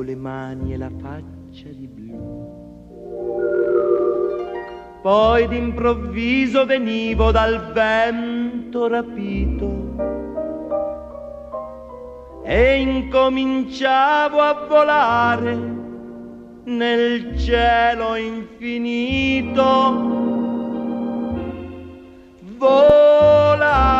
dipingevo le mani e la faccia di blu. Poi d'improvviso venivo dal vento rapito e incominciavo a volare nel cielo infinito volare.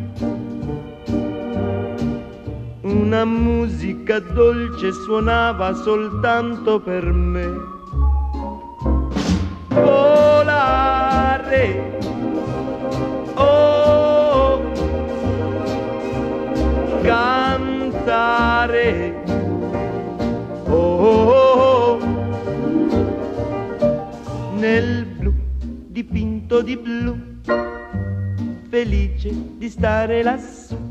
Una musica dolce suonava soltanto per me. Volare. Oh, cantare. Oh, oh, oh, nel blu dipinto di blu, felice di stare lassù.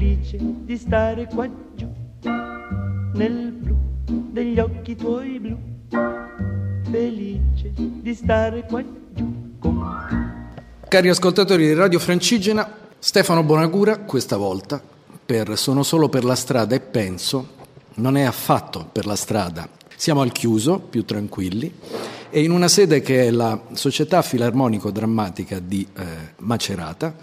Felice di stare qua giù nel blu degli occhi tuoi blu, felice di stare qua giù con. Cari ascoltatori di Radio Francigena, Stefano Bonagura questa volta per Sono solo per la strada e penso non è affatto per la strada. Siamo al chiuso, più tranquilli, e in una sede che è la Società Filarmonico-Drammatica di eh, Macerata,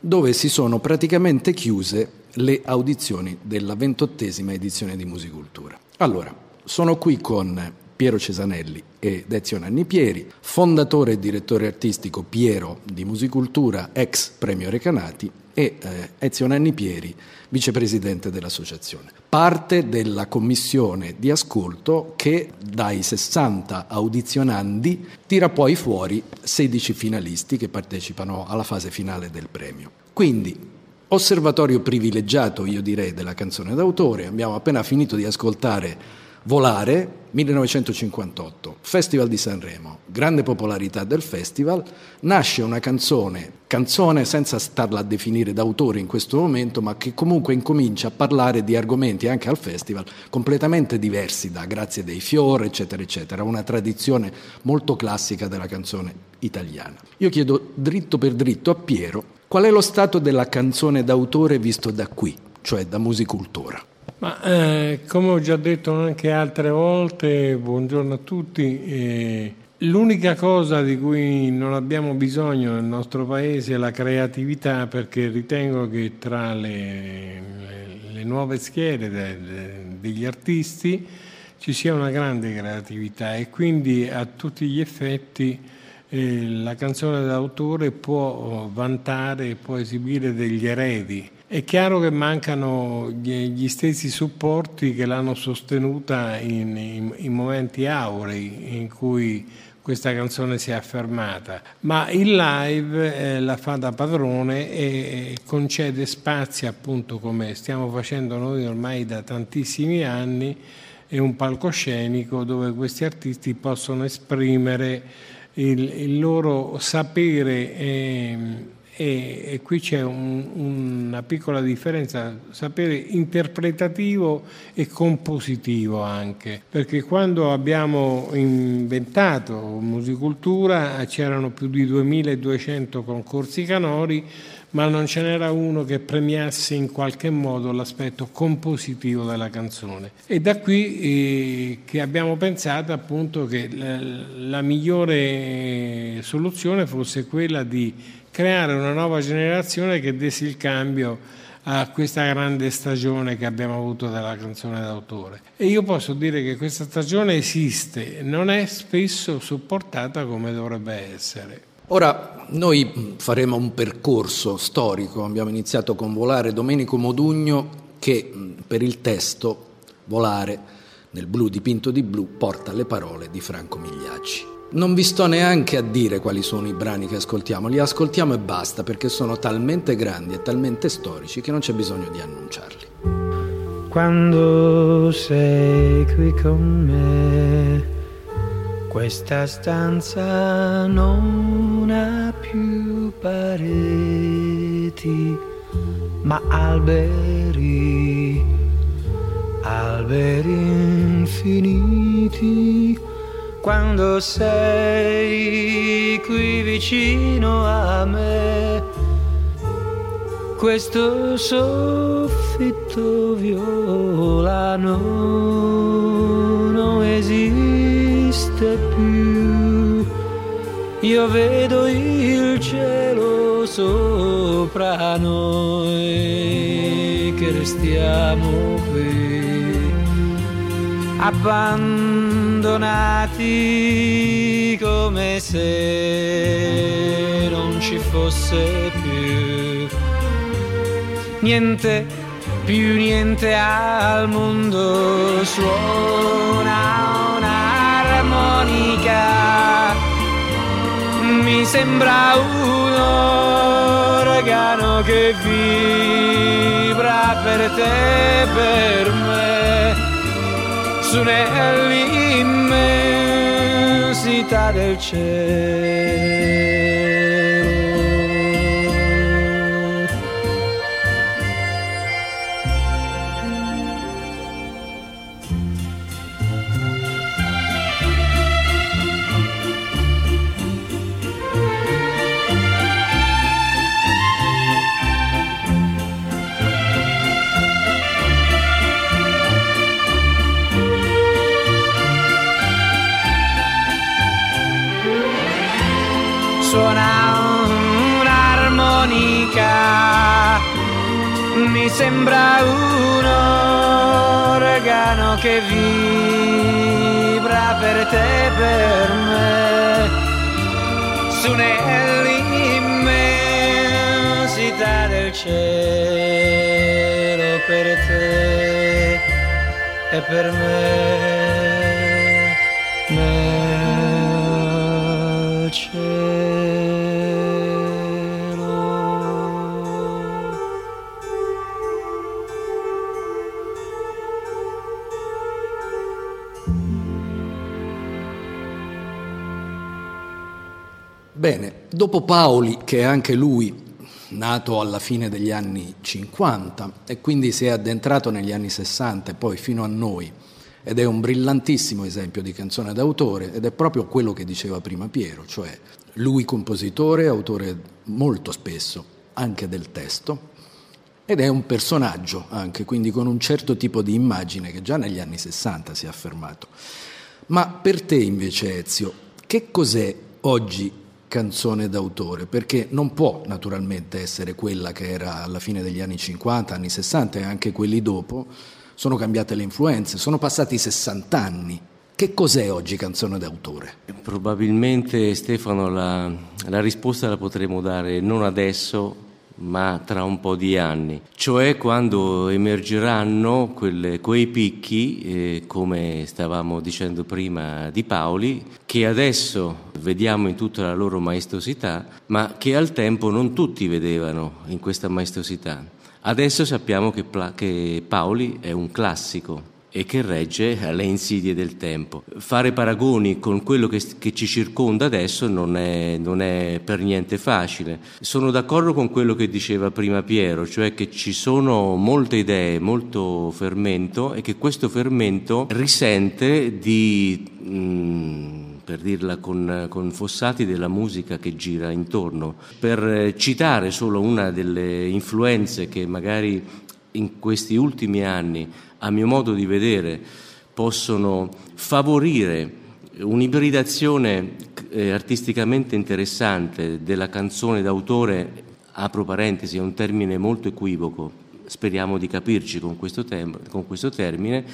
dove si sono praticamente chiuse le audizioni della ventottesima edizione di Musicultura. Allora, sono qui con Piero Cesanelli ed Ezio Nanni Pieri, fondatore e direttore artistico Piero di Musicultura, ex Premio Recanati, e eh, Ezio Nanni Pieri, vicepresidente dell'associazione. Parte della commissione di ascolto che dai 60 audizionandi tira poi fuori 16 finalisti che partecipano alla fase finale del premio. Quindi osservatorio privilegiato, io direi, della canzone d'autore. Abbiamo appena finito di ascoltare Volare, 1958, Festival di Sanremo, grande popolarità del festival, nasce una canzone, canzone senza starla a definire d'autore in questo momento, ma che comunque incomincia a parlare di argomenti anche al festival completamente diversi da Grazie dei Fiori, eccetera, eccetera, una tradizione molto classica della canzone italiana. Io chiedo dritto per dritto a Piero qual è lo stato della canzone d'autore visto da qui, cioè da musicultura. Ma, eh, come ho già detto anche altre volte, buongiorno a tutti, eh, l'unica cosa di cui non abbiamo bisogno nel nostro paese è la creatività perché ritengo che tra le, le, le nuove schiere de, de, degli artisti ci sia una grande creatività e quindi a tutti gli effetti la canzone d'autore può vantare, può esibire degli eredi. È chiaro che mancano gli stessi supporti che l'hanno sostenuta in, in, in, momenti aurei in cui questa canzone si è affermata, ma il live eh, la fa da padrone e concede spazi, appunto come stiamo facendo noi ormai da tantissimi anni, e un palcoscenico dove questi artisti possono esprimere il, il loro sapere. E, e qui c'è un, una piccola differenza, sapere interpretativo e compositivo anche, perché quando abbiamo inventato musicultura c'erano più di 2200 concorsi canori, ma non ce n'era uno che premiasse in qualche modo l'aspetto compositivo della canzone. E da qui eh, che abbiamo pensato appunto che la, la migliore soluzione fosse quella di creare una nuova generazione che desse il cambio a questa grande stagione che abbiamo avuto della canzone d'autore. E io posso dire che questa stagione esiste, non è spesso supportata come dovrebbe essere. Ora noi faremo un percorso storico, abbiamo iniziato con Volare Domenico Modugno che per il testo Volare nel blu dipinto di blu porta le parole di Franco Migliacci. Non vi sto neanche a dire quali sono i brani che ascoltiamo, li ascoltiamo e basta perché sono talmente grandi e talmente storici che non c'è bisogno di annunciarli. quando sei qui con me. Questa stanza non ha più pareti, ma alberi, alberi infiniti. Quando sei qui vicino a me, questo soffitto violano non esiste più. Io vedo il cielo sopra noi che restiamo qui abbandonati come se non ci fosse più. Niente più niente al mondo suona un'armonica. Mi sembra un organo che vibra per te per me nell'immensità del cielo sembra un organo che vibra per te per me, su nell'immensità del cielo per te e per me. Nel cielo. Bene, dopo Paoli, che è anche lui nato alla fine degli anni 50 e quindi si è addentrato negli anni 60 e poi fino a noi, ed è un brillantissimo esempio di canzone d'autore ed è proprio quello che diceva prima Piero, cioè lui compositore, autore molto spesso anche del testo, ed è un personaggio anche, quindi con un certo tipo di immagine che già negli anni 60 si è affermato. Ma per te invece Ezio, che cos'è oggi canzone d'autore? Perché non può naturalmente essere quella che era alla fine degli anni 50, anni 60 e anche quelli dopo, sono cambiate le influenze, sono passati 60 anni. Che cos'è oggi canzone d'autore? Probabilmente Stefano la, la risposta la potremo dare non adesso, ma tra un po' di anni, cioè quando emergeranno quelle, quei picchi, eh, come stavamo dicendo prima di Paoli, che adesso vediamo in tutta la loro maestosità, ma che al tempo non tutti vedevano in questa maestosità. Adesso sappiamo che, che Paoli è un classico, e che regge alle insidie del tempo. Fare paragoni con quello che, che ci circonda adesso non è, non è, per niente facile. Sono d'accordo con quello che diceva prima Piero, cioè che ci sono molte idee, molto fermento e che questo fermento risente di... Mm, per dirla con, con, Fossati, della musica che gira intorno. Per citare solo una delle influenze che magari in questi ultimi anni a mio modo di vedere, possono favorire un'ibridazione eh, artisticamente interessante della canzone d'autore, apro parentesi, è un termine molto equivoco, speriamo di capirci con questo, tem- con questo termine,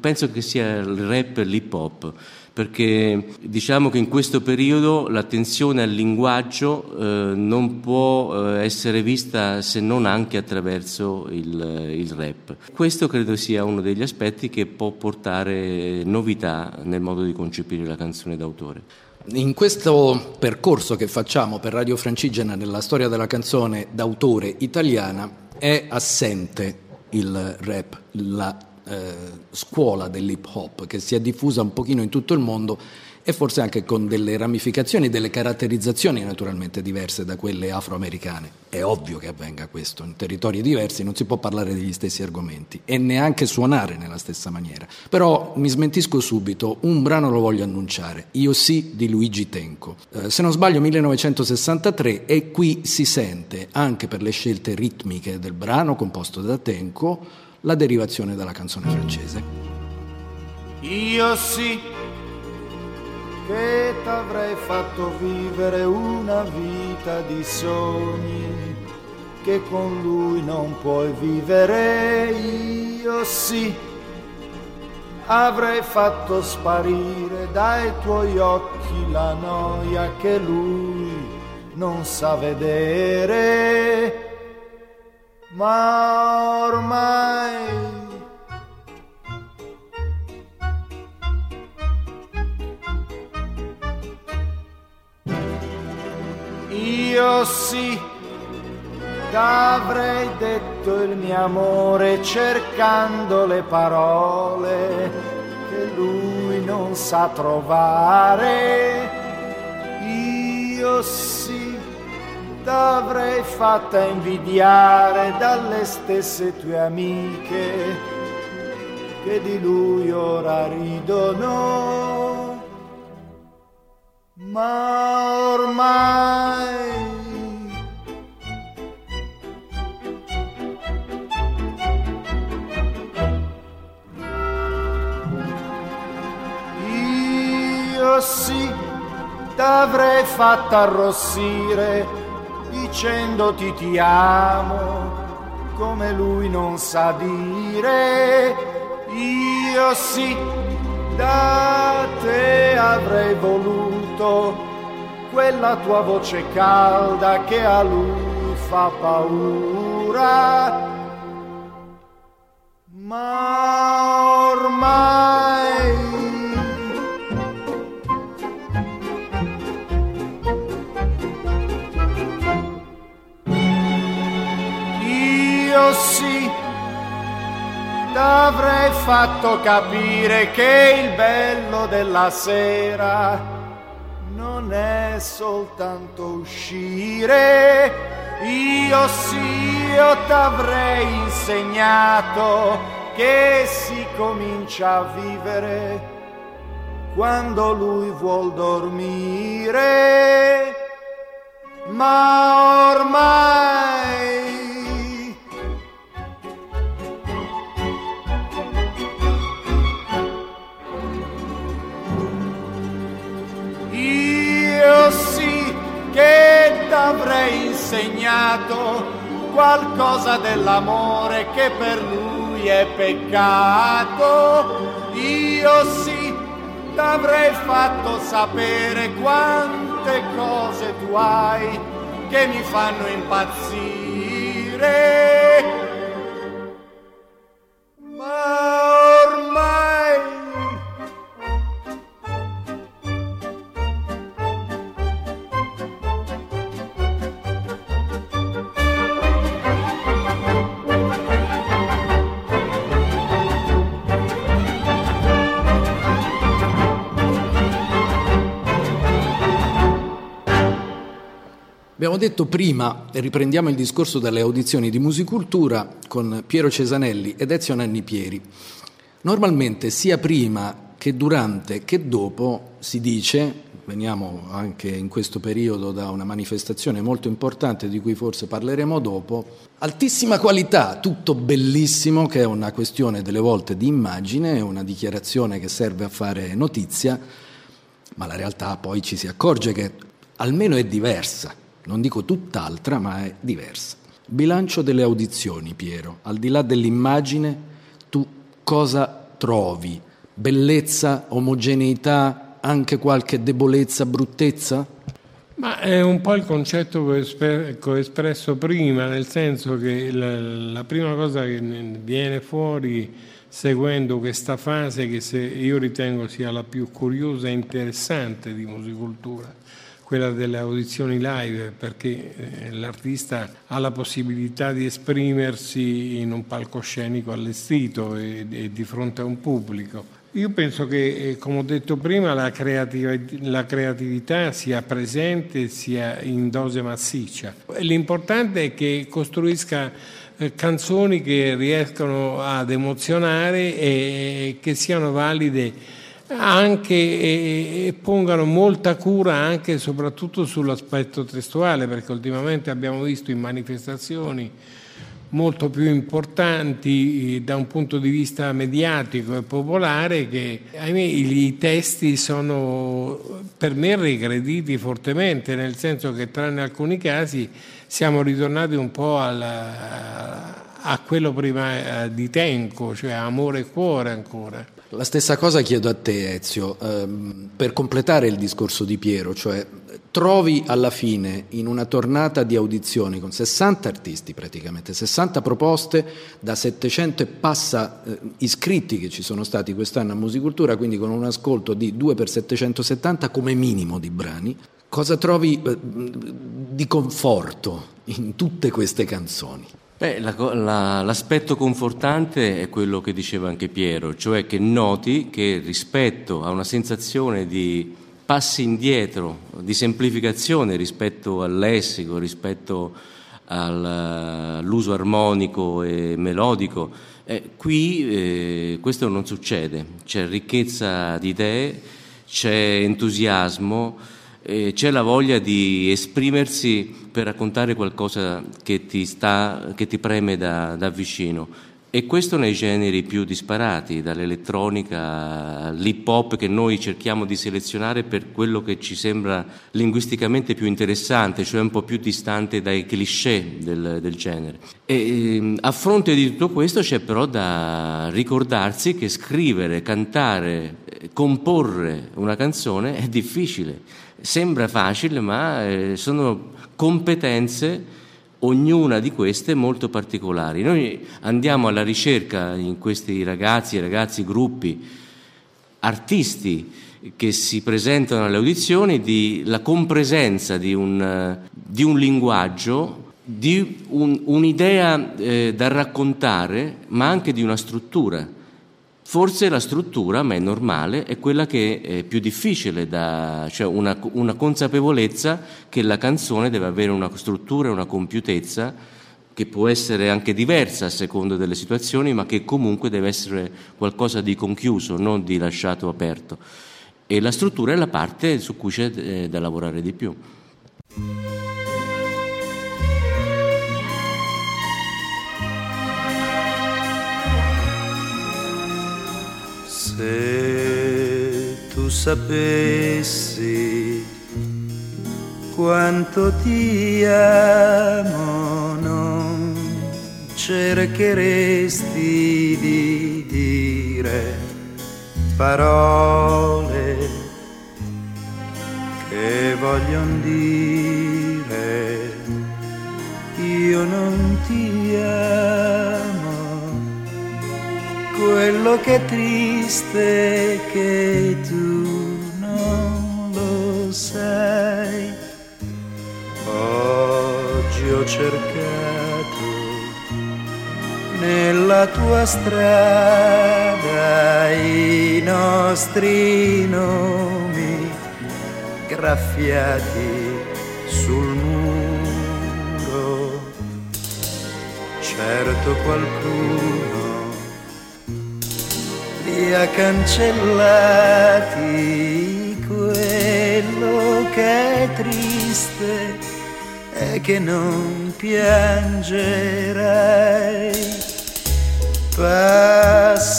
penso che sia il rap e l'hip hop perché diciamo che in questo periodo l'attenzione al linguaggio eh, non può eh, essere vista se non anche attraverso il, il, rap. Questo credo sia uno degli aspetti che può portare novità nel modo di concepire la canzone d'autore. In questo percorso che facciamo per Radio Francigena nella storia della canzone d'autore italiana è assente il rap, la eh, scuola dell'hip hop che si è diffusa un pochino in tutto il mondo e forse anche con delle ramificazioni, delle caratterizzazioni naturalmente diverse da quelle afroamericane. È ovvio che avvenga questo, in territori diversi non si può parlare degli stessi argomenti e neanche suonare nella stessa maniera. Però mi smentisco subito, un brano lo voglio annunciare, Io sì di Luigi Tenco. Eh, se non sbaglio 1963 e qui si sente, anche per le scelte ritmiche del brano composto da Tenco, la derivazione dalla canzone francese. Io sì che t'avrei fatto vivere una vita di sogni che con lui non puoi vivere io sì. Avrei fatto sparire dai tuoi occhi la noia che lui non sa vedere ma ormai io sì, t'avrei detto il mio amore cercando le parole che lui non sa trovare. Io sì, t'avrei fatta invidiare dalle stesse tue amiche che di lui ora ridono ma ormai sì t'avrei fatta arrossire dicendoti ti amo come lui non sa dire io sì da te avrei voluto quella tua voce calda che a lui fa paura. Ma ormai t'avrei fatto capire che il bello della sera non è soltanto uscire. Io sì, io t'avrei insegnato che si comincia a vivere quando lui vuol dormire. Ma ormai insegnato qualcosa dell'amore che per lui è peccato. Io sì t'avrei fatto sapere quante cose tu hai che mi fanno impazzire. Detto prima, riprendiamo il discorso dalle audizioni di Musicultura con Piero Cesanelli ed Ezio Nanni Pieri. Normalmente sia prima che durante che dopo si dice, veniamo anche in questo periodo da una manifestazione molto importante di cui forse parleremo dopo, altissima qualità, tutto bellissimo, che è una questione delle volte di immagine, una dichiarazione che serve a fare notizia, ma la realtà poi ci si accorge che almeno è diversa non dico tutt'altra, ma è diversa. Bilancio delle audizioni, Piero, al di là dell'immagine, tu cosa trovi? Bellezza, omogeneità, anche qualche debolezza, bruttezza? Ma è un po' il concetto che ho espresso prima, nel senso che la, prima cosa che viene fuori seguendo questa fase che io ritengo sia la più curiosa e interessante di musicultura, quella delle audizioni live, perché eh, l'artista ha la possibilità di esprimersi in un palcoscenico allestito e, e di fronte a un pubblico. Io penso che, eh, come ho detto prima, la, creativ- la creatività sia presente, sia in dose massiccia. L'importante è che costruisca eh, canzoni che riescano ad emozionare e che siano valide anche e, pongano molta cura anche e soprattutto sull'aspetto testuale, perché ultimamente abbiamo visto in manifestazioni molto più importanti da un punto di vista mediatico e popolare che ahimè, i testi sono per me regrediti fortemente, nel senso che tranne alcuni casi siamo ritornati un po' alla, a quello prima di Tenco, cioè amore e cuore ancora. La stessa cosa chiedo a te, Ezio, ehm, per completare il discorso di Piero, cioè trovi alla fine in una tornata di audizioni con 60 artisti praticamente, 60 proposte da 700 e passa eh, iscritti che ci sono stati quest'anno a Musicultura, quindi con un ascolto di 2 per 770 come minimo di brani, cosa trovi eh, di conforto in tutte queste canzoni? Beh, la, la, l'aspetto confortante è quello che diceva anche Piero, cioè che noti che rispetto a una sensazione di passi indietro, di semplificazione rispetto al lessico, rispetto al, all'uso armonico e melodico, eh, qui eh, questo non succede, c'è ricchezza di idee, c'è entusiasmo, eh, c'è la voglia di esprimersi per raccontare qualcosa che ti, sta, che ti preme da, da vicino. E questo nei generi più disparati, dall'elettronica all'hip hop che noi cerchiamo di selezionare per quello che ci sembra linguisticamente più interessante, cioè un po' più distante dai cliché del, del genere. E, ehm, a fronte di tutto questo c'è però da ricordarsi che scrivere, cantare, comporre una canzone è difficile. Sembra facile, ma eh, sono competenze ognuna di queste molto particolari. Noi andiamo alla ricerca in questi ragazzi, ragazzi, gruppi, artisti che si presentano alle audizioni di la compresenza di un, di un linguaggio, di un, un'idea eh, da raccontare, ma anche di una struttura Forse la struttura, ma è normale, è quella che è più difficile, da, cioè una, una consapevolezza che la canzone deve avere una struttura e una compiutezza che può essere anche diversa a seconda delle situazioni, ma che comunque deve essere qualcosa di conchiuso, non di lasciato aperto. E la struttura è la parte su cui c'è eh, da lavorare di più. Se tu sapessi quanto ti amo, non cercheresti di dire parole che vogliono dire. Io non ti amo quello che è triste che tu non lo sai. Oggi ho cercato nella tua strada i nostri nomi graffiati sul muro. Certo qualcuno li cancellati quello che è triste è che non piangerai passerai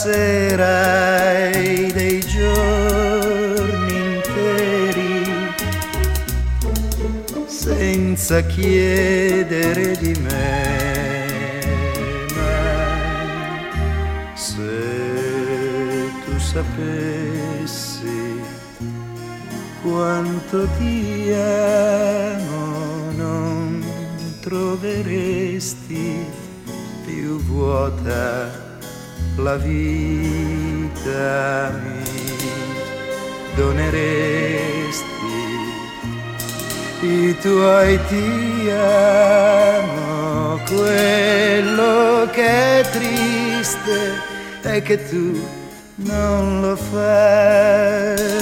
dei giorni interi senza chiedere di me sapessi quanto ti amo, non troveresti più vuota la vita, mi doneresti i tuoi ti amo, quello che è triste è che tu non lo fai.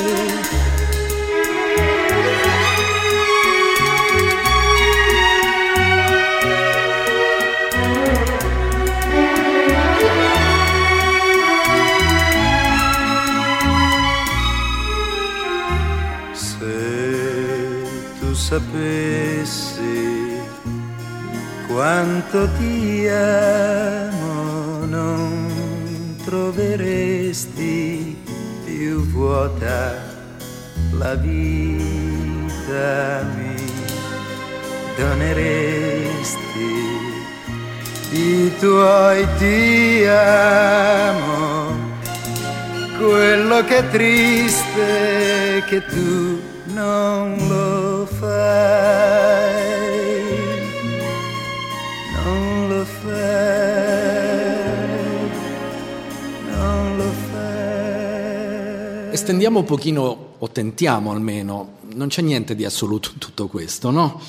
sapessi quanto ti amo, non troveresti più vuota la vita, mi doneresti i tuoi ti amo, quello che è triste che tu non lo fai, non lo fai, fai. Estendiamo un pochino, o tentiamo almeno, non c'è niente di assoluto in tutto questo, no?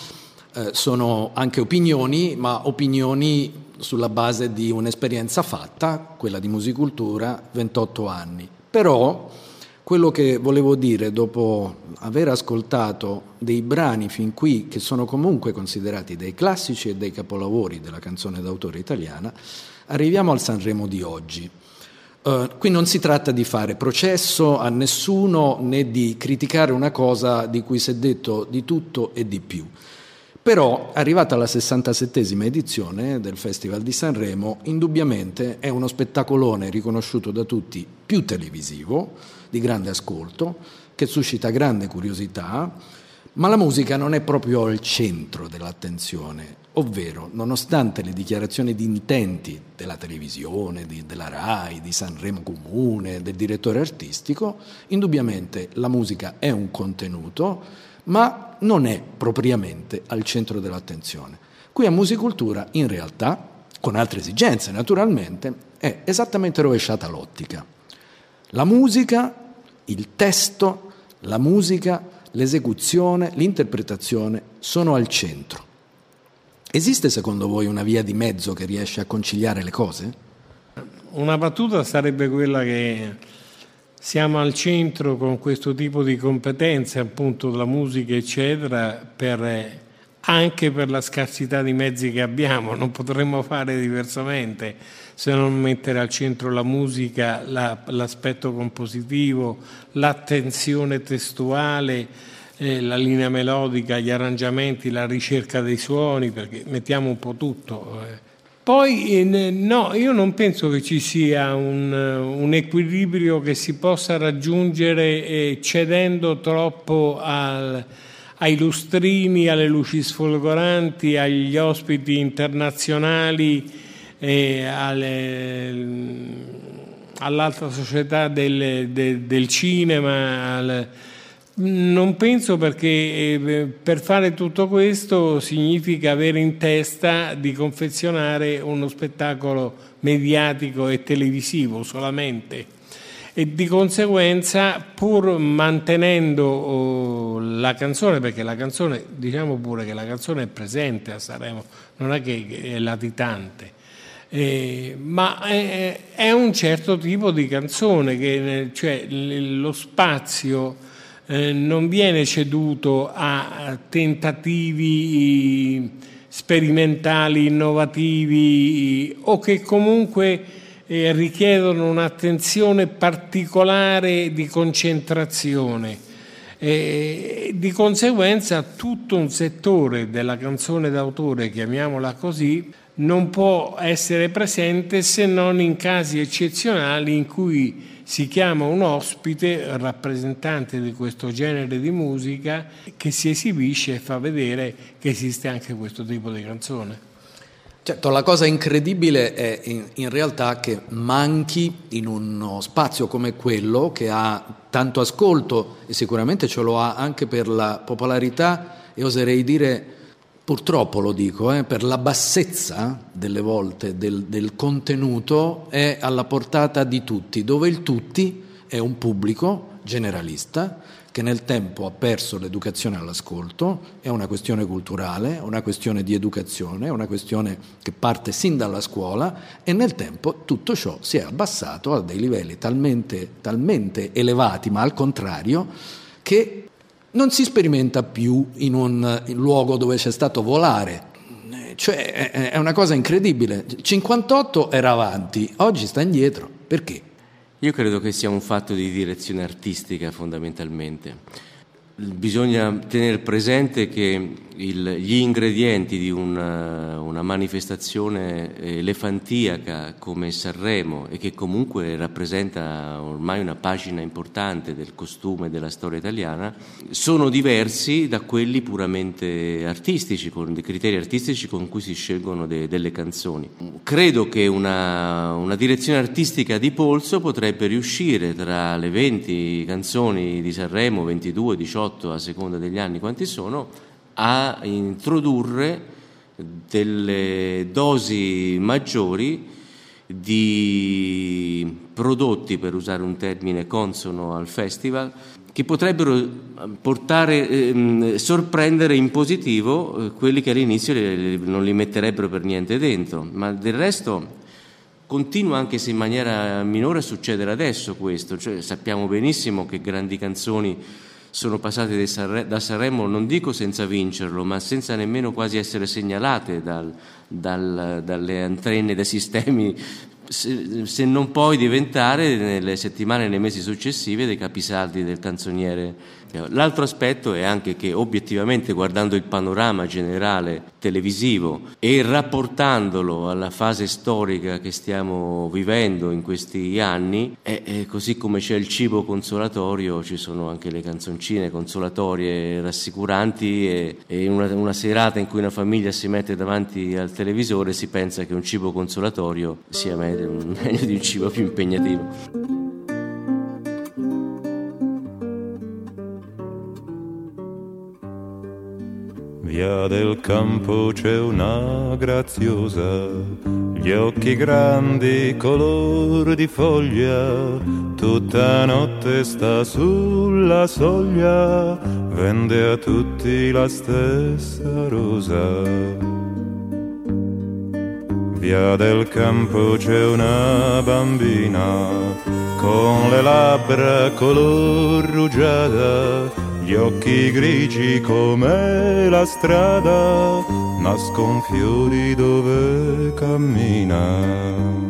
Eh, sono anche opinioni, ma opinioni sulla base di un'esperienza fatta, quella di musicultura, 28 anni. Però quello che volevo dire dopo aver ascoltato dei brani fin qui che sono comunque considerati dei classici e dei capolavori della canzone d'autore italiana, arriviamo al Sanremo di oggi. Uh, qui non si tratta di fare processo a nessuno né di criticare una cosa di cui si è detto di tutto e di più. Però, arrivata alla 67esima edizione del Festival di Sanremo, indubbiamente è uno spettacolone riconosciuto da tutti più televisivo, di grande ascolto, che suscita grande curiosità, ma la musica non è proprio al centro dell'attenzione, ovvero, nonostante le dichiarazioni di intenti della televisione, di, della RAI, di Sanremo Comune, del direttore artistico, indubbiamente la musica è un contenuto, ma non è propriamente al centro dell'attenzione. Qui a Musicultura, in realtà, con altre esigenze naturalmente, è esattamente rovesciata l'ottica. La musica il testo, la musica, l'esecuzione, l'interpretazione sono al centro. Esiste secondo voi una via di mezzo che riesce a conciliare le cose? Una battuta sarebbe quella che siamo al centro con questo tipo di competenze, appunto la musica, eccetera, per, anche per la scarsità di mezzi che abbiamo, non potremmo fare diversamente se non mettere al centro la musica, la, l'aspetto compositivo, l'attenzione testuale, eh, la linea melodica, gli arrangiamenti, la ricerca dei suoni, perché mettiamo un po' tutto. Eh. Poi eh, no, io non penso che ci sia un, un equilibrio che si possa raggiungere eh, cedendo troppo al, ai lustrini, alle luci sfolgoranti, agli ospiti internazionali alle, all'alta società del, del, del cinema. Al, non penso perché eh, per fare tutto questo significa avere in testa di confezionare uno spettacolo mediatico e televisivo solamente. E di conseguenza pur mantenendo oh, la canzone, perché la canzone, diciamo pure che la canzone è presente a Sanremo, non è che è latitante, eh, ma è, è, un certo tipo di canzone, che, cioè lo spazio eh, non viene ceduto a tentativi sperimentali, innovativi o che comunque eh, richiedono un'attenzione particolare di concentrazione. E di conseguenza tutto un settore della canzone d'autore, chiamiamola così, non può essere presente se non in casi eccezionali in cui si chiama un ospite, rappresentante di questo genere di musica, che si esibisce e fa vedere che esiste anche questo tipo di canzone. Certo, la cosa incredibile è in, in, realtà che manchi in uno spazio come quello che ha tanto ascolto e sicuramente ce lo ha anche per la popolarità e oserei dire purtroppo lo dico, eh, per la bassezza delle volte del, del, contenuto è alla portata di tutti, dove il tutti è un pubblico generalista che nel tempo ha perso l'educazione all'ascolto, è una questione culturale, una questione di educazione, una questione che parte sin dalla scuola e nel tempo tutto ciò si è abbassato a dei livelli talmente, talmente elevati, ma al contrario, che non si sperimenta più in un luogo dove c'è stato volare. Cioè è una cosa incredibile. 58 era avanti, oggi sta indietro. Perché? Io credo che sia un fatto di direzione artistica fondamentalmente. Bisogna tenere presente che il, gli ingredienti di una, una, manifestazione elefantiaca come Sanremo e che comunque rappresenta ormai una pagina importante del costume della storia italiana sono diversi da quelli puramente artistici, con dei criteri artistici con cui si scelgono de, delle canzoni. Credo che una, una direzione artistica di polso potrebbe riuscire tra le 20 canzoni di Sanremo, 22, 18 a seconda degli anni quanti sono, a introdurre delle dosi maggiori di prodotti, per usare un termine consono al festival, che potrebbero portare, eh, sorprendere in positivo eh, quelli che all'inizio non li metterebbero per niente dentro, ma del resto continua anche se in maniera minore a succedere adesso questo, cioè, sappiamo benissimo che grandi canzoni sono passate da Sanremo, non dico senza vincerlo, ma senza nemmeno quasi essere segnalate dal, dal, dalle antenne, dai sistemi, se, se, non poi diventare nelle settimane e nei mesi successivi dei capisaldi del canzoniere L'altro aspetto è anche che obiettivamente guardando il panorama generale televisivo e rapportandolo alla fase storica che stiamo vivendo in questi anni, è, è così come c'è il cibo consolatorio, ci sono anche le canzoncine consolatorie rassicuranti e, e una, una serata in cui una famiglia si mette davanti al televisore si pensa che un cibo consolatorio sia meglio di un cibo più impegnativo. Via del campo c'è una graziosa, gli occhi grandi, color di foglia, tutta notte sta sulla soglia, vende a tutti la stessa rosa. Via del campo c'è una bambina, con le labbra color rugiada, gli occhi grigi come la strada, nascon fiori dove cammina.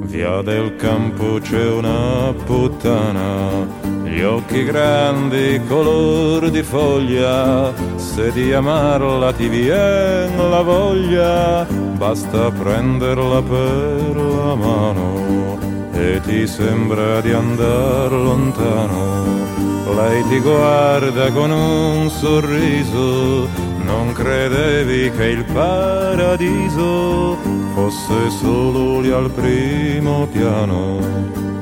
Via del campo c'è una puttana, gli occhi grandi color di foglia, se di amarla ti vien la voglia, basta prenderla per la mano e ti sembra di andar lontano lei ti guarda con un sorriso, non credevi che il paradiso fosse solo lì al primo piano.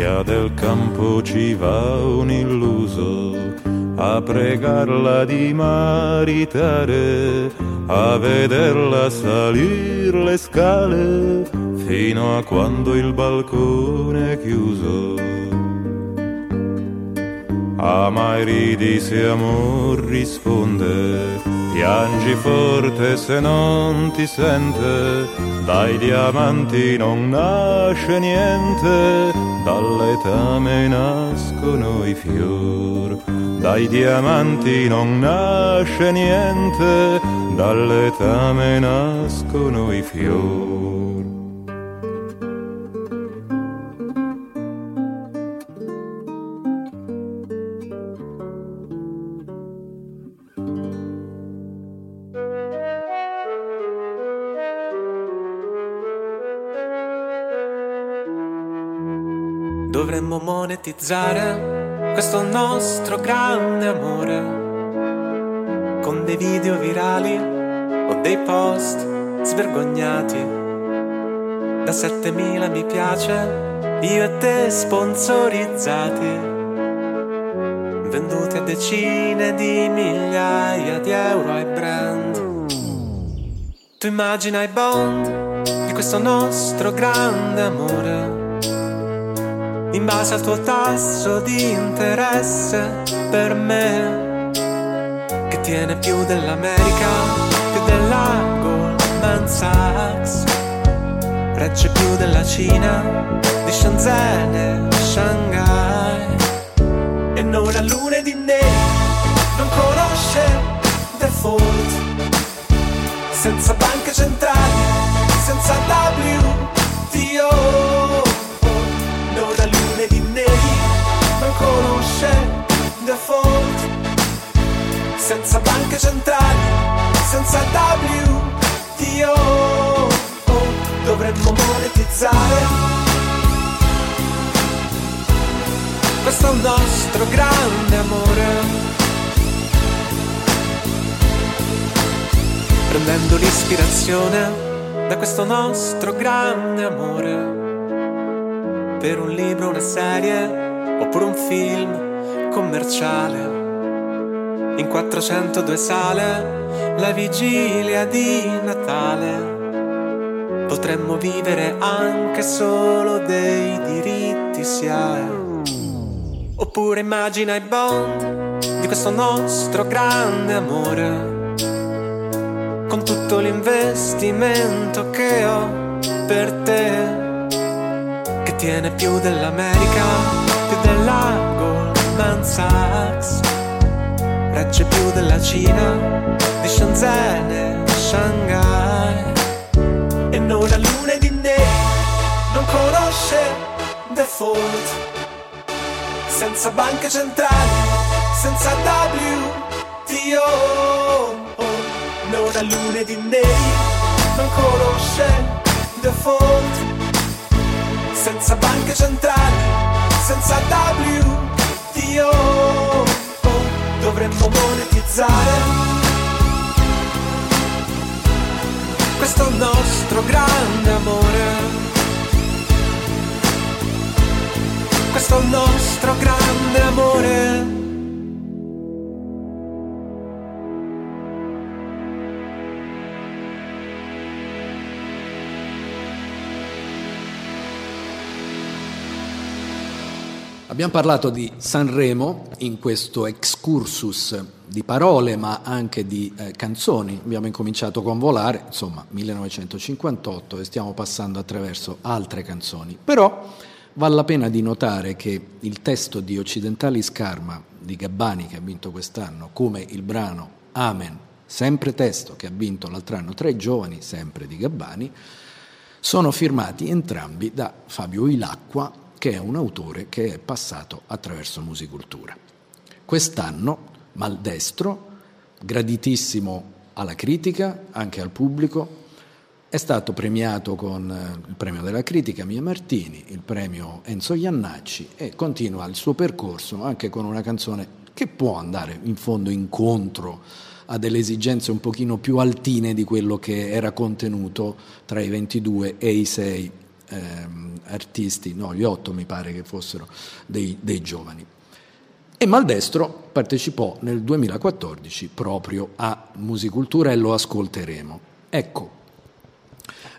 Del campo ci va un illuso a pregarla di maritare, a vederla salir le scale fino a quando il balcone è chiuso. A mai ridi se amor risponde, piangi forte se non ti sente, dai diamanti non nasce niente dall'etame nascono i fior, dai diamanti non nasce niente, dall'etame nascono i fior. Dovremmo monetizzare questo nostro grande amore con dei video virali o dei post svergognati. Da 7000 mi piace, io e te sponsorizzati. venduti a decine di migliaia di euro ai brand. Tu immagina i bond di questo nostro grande amore. Base al tuo tasso di interesse per me, che tiene più dell'America, più della Goldman Sachs, regge più della Cina, di Shenzhen e Shanghai. E non ha lune di non conosce default, senza banche centrali, senza WTO, senza banche centrali, senza WTO, dovremmo monetizzare questo nostro grande amore. Prendendo l'ispirazione da questo nostro grande amore. Per un libro, una serie oppure un film commerciale. In 402 sale, la vigilia di Natale. Potremmo vivere anche solo dei diritti si ha. Oppure immagina i bond di questo nostro grande amore, con tutto l'investimento che ho per te, che tiene più dell'America, più della Goldman regge più della Cina, di Shenzhen e Shanghai, e non ha lune di neri, non conosce default. Senza banche centrali, senza WTO, non ha lune di neri, non conosce default, senza banche centrali, senza WTO, dovremmo monetizzare. Questo nostro grande amore. questo nostro grande amore. Abbiamo parlato di Sanremo in questo excursus di parole ma anche di eh, canzoni. Abbiamo incominciato con Volare, insomma 1958 e stiamo passando attraverso altre canzoni. Però Vale la pena di notare che il testo di Occidentali Scarma di Gabbani, che ha vinto quest'anno, come il brano Amen, sempre testo che ha vinto l'altro anno tra i giovani, sempre di Gabbani, sono firmati entrambi da Fabio Ilacqua, che è un autore che è passato attraverso Musicultura. Quest'anno Maldestro, graditissimo alla critica, anche al pubblico, è stato premiato con eh, il premio della critica Mia Martini, il premio Enzo Iannacci e continua il suo percorso anche con una canzone che può andare in fondo incontro a delle esigenze un pochino più altine di quello che era contenuto tra i 22 e i 6 ehm, artisti, no, gli 8 mi pare che fossero dei, dei giovani. E Maldestro partecipò nel 2014 proprio a Musicultura e lo ascolteremo. Ecco,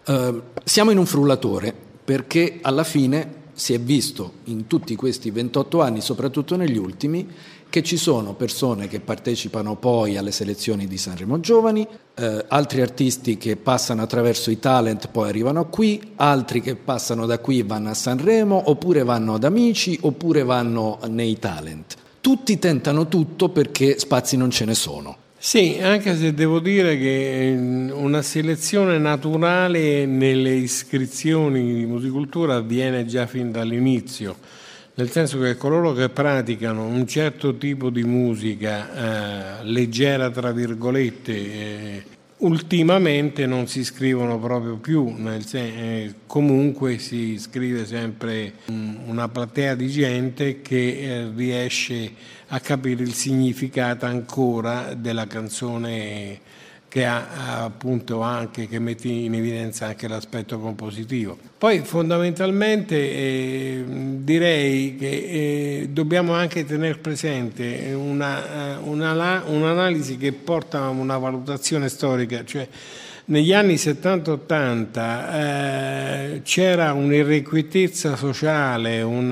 Ehm, siamo in un frullatore perché alla fine si è visto in tutti questi 28 anni, soprattutto negli ultimi, che ci sono persone che partecipano poi alle selezioni di Sanremo Giovani, eh, altri artisti che passano attraverso i talent poi arrivano qui, altri che passano da qui e vanno a Sanremo, oppure vanno ad Amici, oppure vanno nei talent. Tutti tentano tutto perché spazi non ce ne sono. Sì, anche se devo dire che una selezione naturale nelle iscrizioni di musicultura avviene già fin dall'inizio, nel senso che coloro che praticano un certo tipo di musica eh, leggera, tra virgolette, eh, ultimamente non si scrivono proprio più, sen- eh, comunque si scrive sempre una platea di gente che eh, riesce a capire il significato ancora della canzone che ha anche che mette in evidenza anche l'aspetto compositivo. Poi fondamentalmente eh, direi che eh, dobbiamo anche tenere presente una, una, un'analisi che porta a una valutazione storica, cioè negli anni 70-80 eh, c'era un'irrequietezza sociale, un,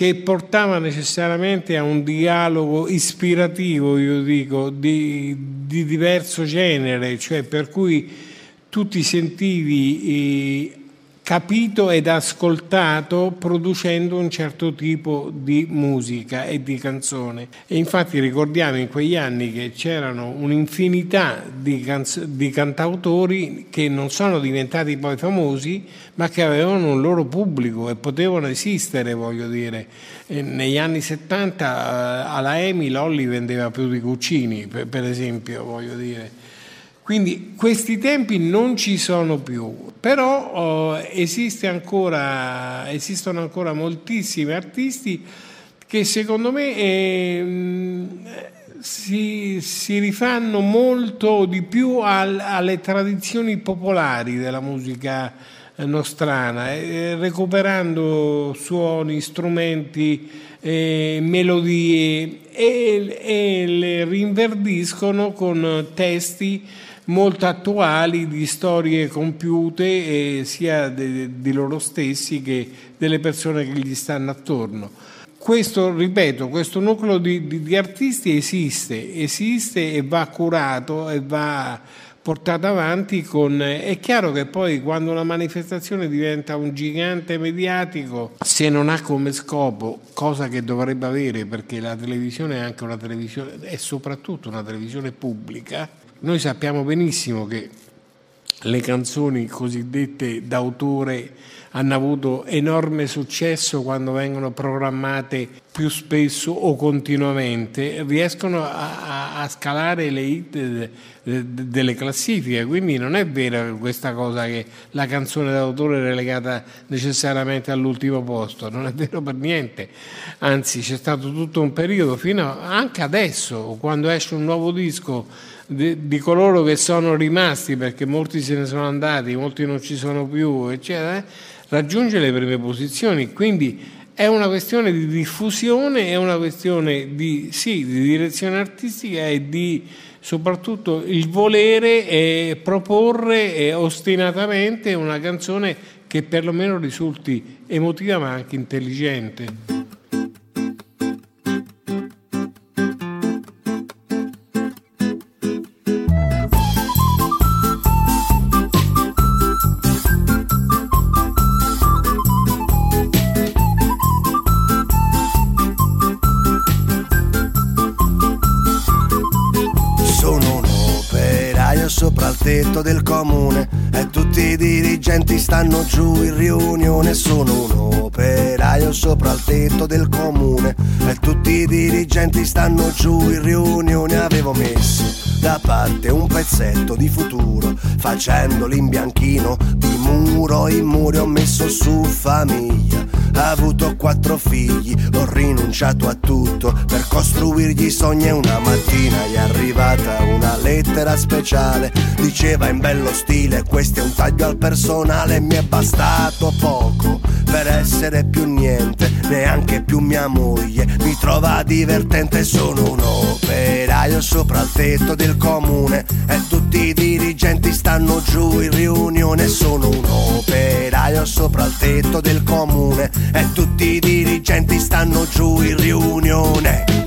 che portava necessariamente a un dialogo ispirativo, io dico, di, di diverso genere, cioè per cui tu ti sentivi capito ed ascoltato producendo un certo tipo di musica e di canzone. E infatti ricordiamo in quegli anni che c'erano un'infinità di, canz- di cantautori che non sono diventati poi famosi, ma che avevano un loro pubblico e potevano esistere, voglio dire. E negli anni 70 eh, alla EMI Lolli vendeva più di Cuccini, per, per esempio, voglio dire. Quindi questi tempi non ci sono più, però oh, esiste ancora, esistono ancora moltissimi artisti che secondo me eh, si, si, rifanno molto di più al, alle tradizioni popolari della musica nostrana, eh, recuperando suoni, strumenti, eh, melodie e, e le rinverdiscono con testi molto attuali di storie compiute sia di loro stessi che delle persone che gli stanno attorno. Questo, ripeto, questo nucleo di, di, di artisti esiste, esiste e va curato e va portato avanti con... È chiaro che poi quando una manifestazione diventa un gigante mediatico, se non ha come scopo, cosa che dovrebbe avere perché la televisione è anche una televisione, è soprattutto una televisione pubblica, noi sappiamo benissimo che le canzoni cosiddette d'autore hanno avuto enorme successo quando vengono programmate più spesso o continuamente, riescono a, a, a scalare le hit de, de, delle classifiche, quindi non è vera questa cosa che la canzone d'autore è relegata necessariamente all'ultimo posto, non è vero per niente, anzi c'è stato tutto un periodo, fino a, anche adesso, quando esce un nuovo disco di, di, coloro che sono rimasti, perché molti se ne sono andati, molti non ci sono più, eccetera, raggiunge le prime posizioni. Quindi è una questione di diffusione, è una questione di, sì, di direzione artistica e di soprattutto il volere e proporre ostinatamente una canzone che perlomeno risulti emotiva ma anche intelligente. Dirigenti stanno giù in riunione. Sono un operaio sopra il tetto del comune e tutti i dirigenti stanno giù in riunione. Avevo messo da parte un pezzetto di futuro facendolo in bianchino di muro in muro ho messo su famiglia ha avuto quattro figli ho rinunciato a tutto. Per costruirgli sogni e una mattina gli è arrivata una lettera speciale. Diceva in bello stile questo è un taglio al personale mi è bastato poco per essere più niente neanche più mia moglie. Mi trova divertente sono un operaio sopra il tetto del comune. E tutti i dirigenti stanno giù in riunione sono un operaio sopra il tetto del comune e tutti i dirigenti stanno giù in riunione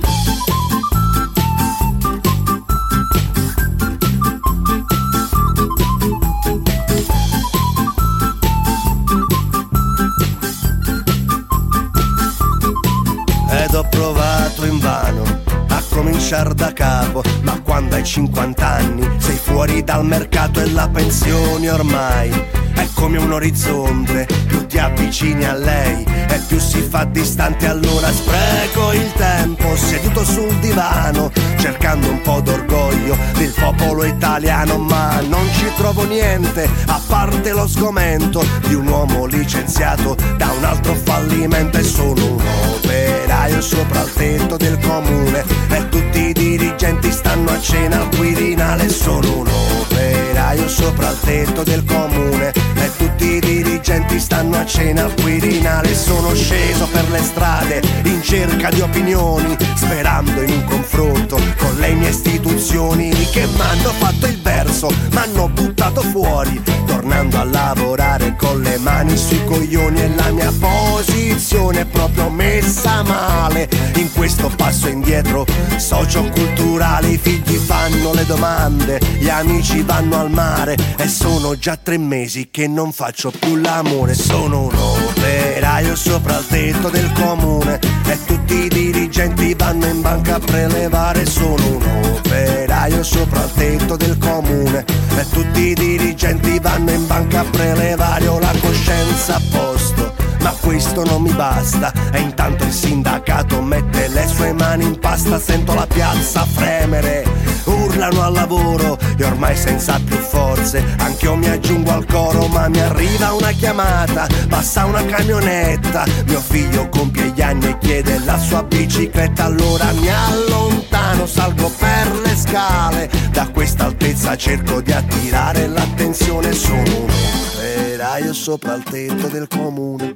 cominciare da capo, ma quando hai 50 anni sei fuori dal mercato e la pensione ormai. È come un orizzonte, più ti avvicini a lei e più si fa distante, allora spreco il tempo seduto sul divano, cercando un po' d'orgoglio del popolo italiano, ma non ci trovo niente, a parte lo sgomento di un uomo licenziato da un altro fallimento. E sono un operaio sopra il tetto del comune e tutti i dirigenti stanno a cena al Quirinale, sono un operaio sopra il tetto del comune. E tutti i dirigenti stanno a cena al Quirinale, sono sceso per le strade in cerca di opinioni, sperando in un confronto con le mie istituzioni che m'hanno fatto il verso, m'hanno buttato fuori, tornando a lavorare con le mani sui coglioni e la mia posizione è proprio messa male. In questo passo indietro socioculturale i figli fanno le domande, gli amici vanno al mare e sono già tre mesi che non faccio più l'amore, sono un operaio sopra il tetto del comune e tutti i dirigenti vanno in banca a prelevare, sono un operaio sopra il tetto del comune e tutti i dirigenti vanno in banca a prelevare, ho la coscienza a posto ma questo non mi basta. E intanto il sindacato mette le sue mani in pasta. Sento la piazza fremere urlano al lavoro. E ormai senza più forze anche io mi aggiungo al coro. Ma mi arriva una chiamata passa una camionetta. Mio figlio compie gli anni e chiede la sua bicicletta. Allora mi allontano salgo per le scale. Da questa altezza cerco di attirare l'attenzione. Sono un operaio sopra il tetto del comune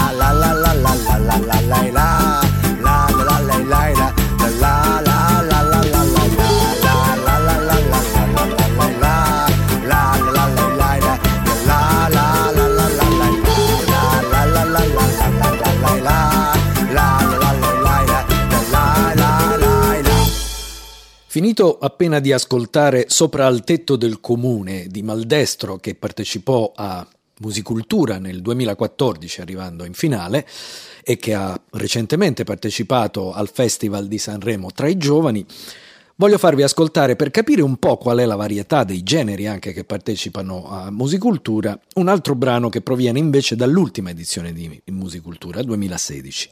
Finito appena di ascoltare Sopra al tetto del comune di Maldestro che partecipò a Musicultura nel 2014 arrivando in finale e che ha recentemente partecipato al Festival di Sanremo tra i giovani, voglio farvi ascoltare per capire un po' qual è la varietà dei generi anche che partecipano a Musicultura, un altro brano che proviene invece dall'ultima edizione di Musicultura, 2016.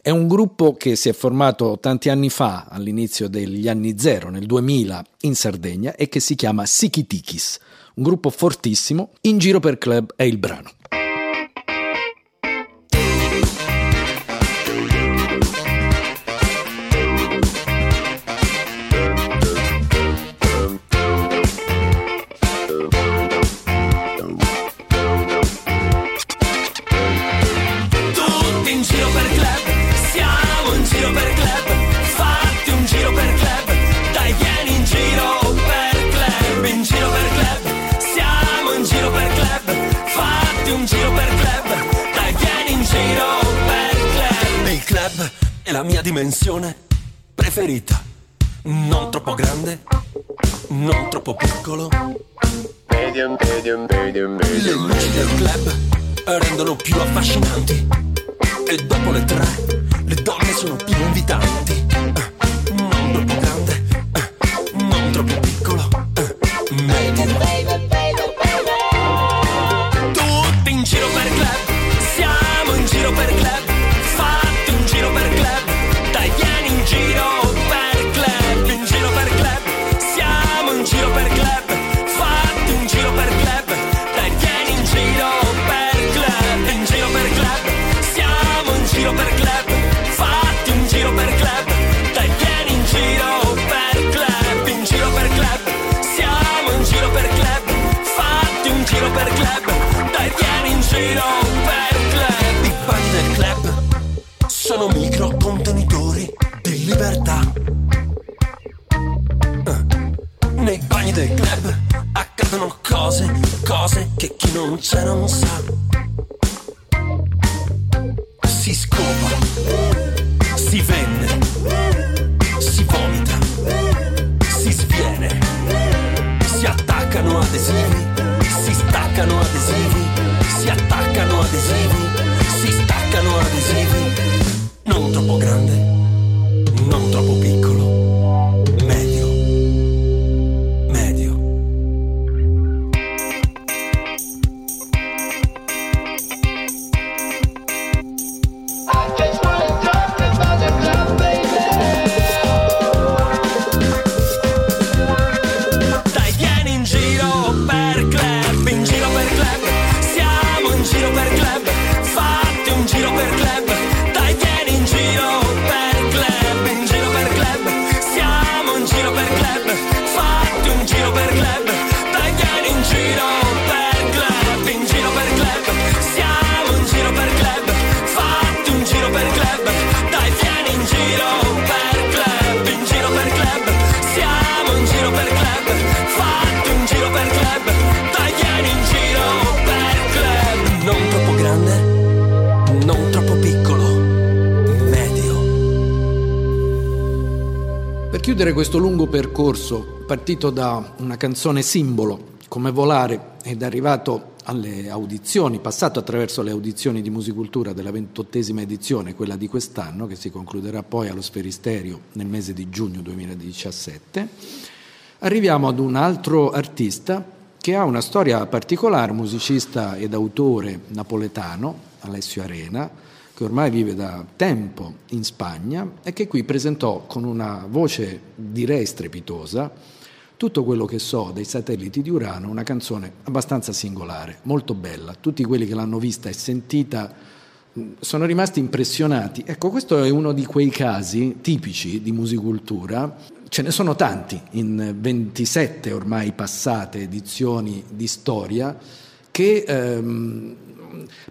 È un gruppo che si è formato tanti anni fa, all'inizio degli anni zero, nel 2000, in Sardegna e che si chiama Sikitikis, un gruppo fortissimo. In giro per club è il brano. La mia dimensione preferita, non troppo grande, non troppo piccolo. Medium, medium, medium, medium. Le luci del club rendono più affascinanti. E dopo le tre, le donne sono più invitanti. Club, dai vieni in giro per club. I bagni del club sono micro contenitori di libertà. Eh, Nei bagni del club accadono cose, cose che chi non c'è non sa. Adesivi, si staccano adesivi. Non troppo grande, non troppo piccolo, partito da una canzone simbolo come Volare ed arrivato alle audizioni, passato attraverso le audizioni di Musicultura della ventottesima edizione, quella di quest'anno, che si concluderà poi allo Sferisterio nel mese di giugno 2017, arriviamo ad un altro artista che ha una storia particolare, musicista ed autore napoletano, Alessio Arena, che ormai vive da tempo in Spagna e che qui presentò con una voce direi strepitosa tutto quello che so dei satelliti di Urano, una canzone abbastanza singolare, molto bella. Tutti quelli che l'hanno vista e sentita mh, sono rimasti impressionati. Ecco, questo è uno di quei casi tipici di musicultura. Ce ne sono tanti in 27 ormai passate edizioni di storia che ehm,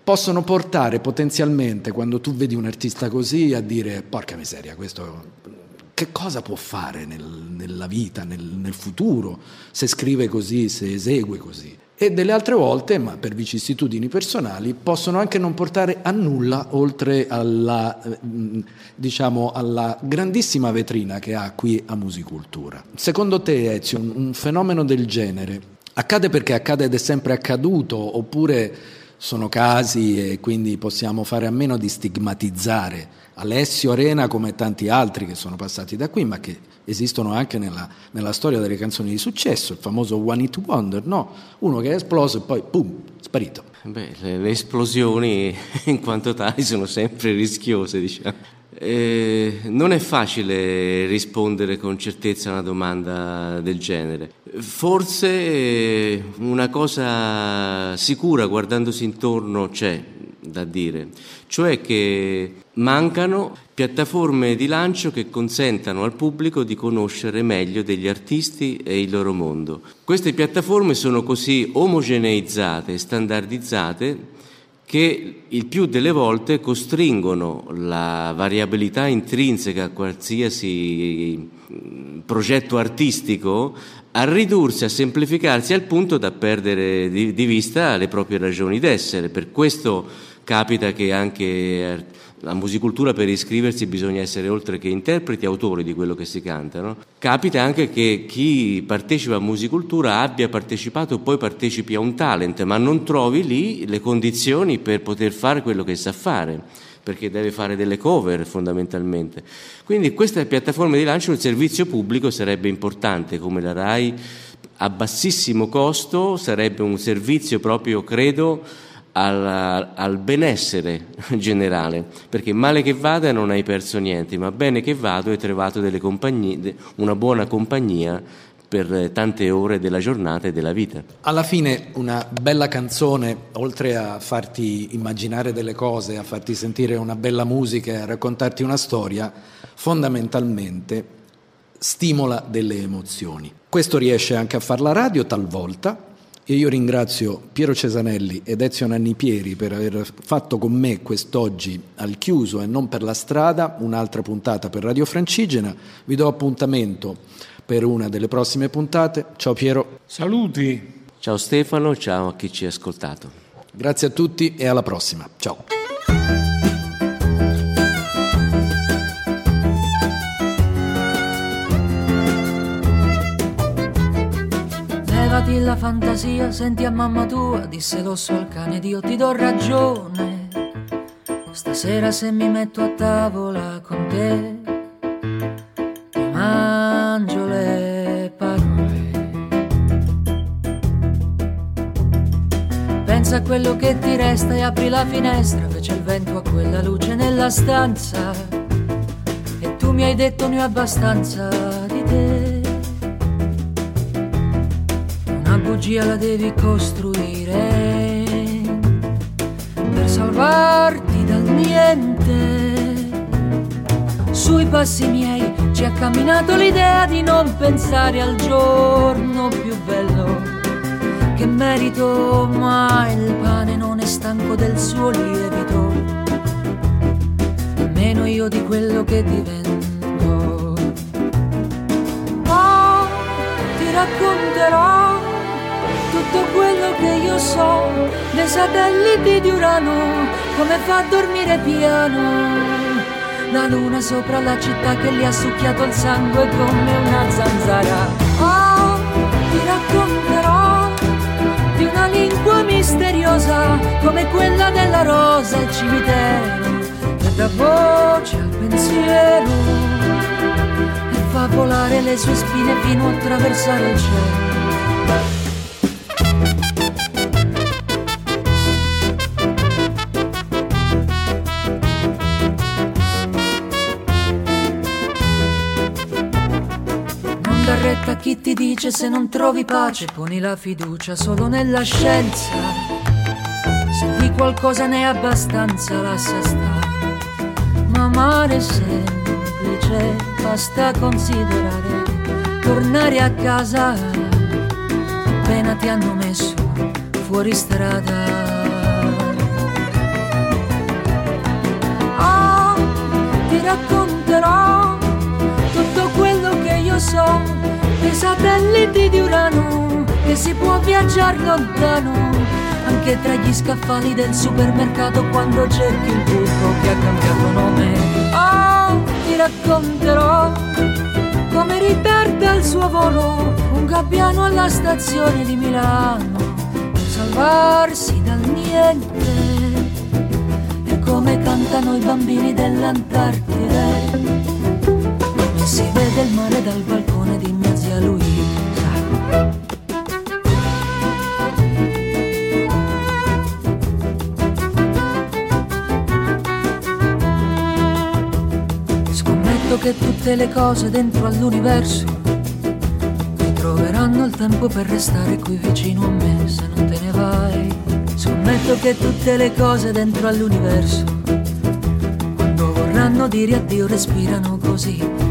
possono portare potenzialmente, quando tu vedi un artista così, a dire porca miseria, questo che cosa può fare nel- nella vita, nel, nel futuro, se scrive così, se esegue così. E delle altre volte, ma per vicissitudini personali, possono anche non portare a nulla oltre alla, mh, diciamo, alla grandissima vetrina che ha qui a Musicultura. Secondo te, Ezio, un, un fenomeno del genere accade perché accade ed è sempre accaduto, oppure sono casi e quindi possiamo fare a meno di stigmatizzare Alessio Arena come tanti altri che sono passati da qui, ma che esistono anche nella, nella storia delle canzoni di successo, il famoso One Hit Wonder, no? Uno che è esploso e poi, pum, sparito. Beh, le, le esplosioni in quanto tali sono sempre rischiose, diciamo. Eh, non è facile rispondere con certezza a una domanda del genere. Forse una cosa sicura guardandosi intorno c'è da dire, cioè che mancano piattaforme di lancio che consentano al pubblico di conoscere meglio degli artisti e il loro mondo. Queste piattaforme sono così omogeneizzate e standardizzate che il più delle volte costringono la variabilità intrinseca a qualsiasi mm, progetto artistico a ridursi, a semplificarsi al punto da perdere di, vista le proprie ragioni d'essere. Per questo capita che anche eh, la musicultura per iscriversi bisogna essere oltre che interpreti, autori di quello che si canta. no? Capita anche che chi partecipa a musicultura abbia partecipato e poi partecipi a un talent, ma non trovi lì le condizioni per poter fare quello che sa fare perché deve fare delle cover fondamentalmente. Quindi questa piattaforma di lancio, il servizio pubblico sarebbe importante come la RAI a bassissimo costo, sarebbe un servizio proprio, credo, al, al benessere generale, perché male che vada non hai perso niente, ma bene che vado hai trovato una buona compagnia per tante ore della giornata e della vita. Alla fine una bella canzone, oltre a farti immaginare delle cose, a farti sentire una bella musica e a raccontarti una storia, fondamentalmente stimola delle emozioni. Questo riesce anche a far la radio talvolta e io ringrazio Piero Cesanelli ed Ezio Nannipieri per aver fatto con me quest'oggi al chiuso e non per la strada un'altra puntata per Radio Francigena. Vi do appuntamento per una delle prossime puntate. Ciao Piero. Saluti. Ciao Stefano, ciao a chi ci ha ascoltato. Grazie a tutti e alla prossima. Ciao. La la fantasia, senti a mamma tua, disse l'osso al cane, Dio ti do ragione. Stasera se mi metto a tavola con te, ti mangio le parole. Pensa a quello che ti resta e apri la finestra, fece il vento a quella luce nella stanza. E tu mi hai detto ne ho abbastanza Bugia la devi costruire per salvarti dal niente. Sui passi miei ci ha camminato l'idea di non pensare al giorno più bello che merito, ma il pane non è stanco del suo lievito, nemmeno io di quello che divento. Oh, ti racconterò tutto quello che io so dei satelliti di Urano, come fa a dormire piano. La luna sopra la città che gli ha succhiato il sangue come una zanzara. Oh, ti racconterò di una lingua misteriosa come quella della rosa al cimitero che dà voce al pensiero e fa volare le sue spine fino a attraversare il cielo. Dice se non trovi pace, poni la fiducia solo nella scienza. Se di qualcosa ne è abbastanza, lascia stare. Ma amare è semplice, basta considerare. Tornare a casa appena ti hanno messo fuori strada. Ah, ti racconterò tutto quello che io so dei satelliti di Urano che si può viaggiare lontano anche tra gli scaffali del supermercato quando cerchi il buco che ha cambiato nome. Oh, ti racconterò come ritarda il suo volo un gabbiano alla stazione di Milano per salvarsi dal niente e come cantano i bambini dell'Antartide il mare dal balcone di mia zia Luisa Scommetto che tutte le cose dentro all'universo troveranno il tempo per restare qui vicino a me se non te ne vai. Scommetto che tutte le cose dentro all'universo quando vorranno dire addio respirano così.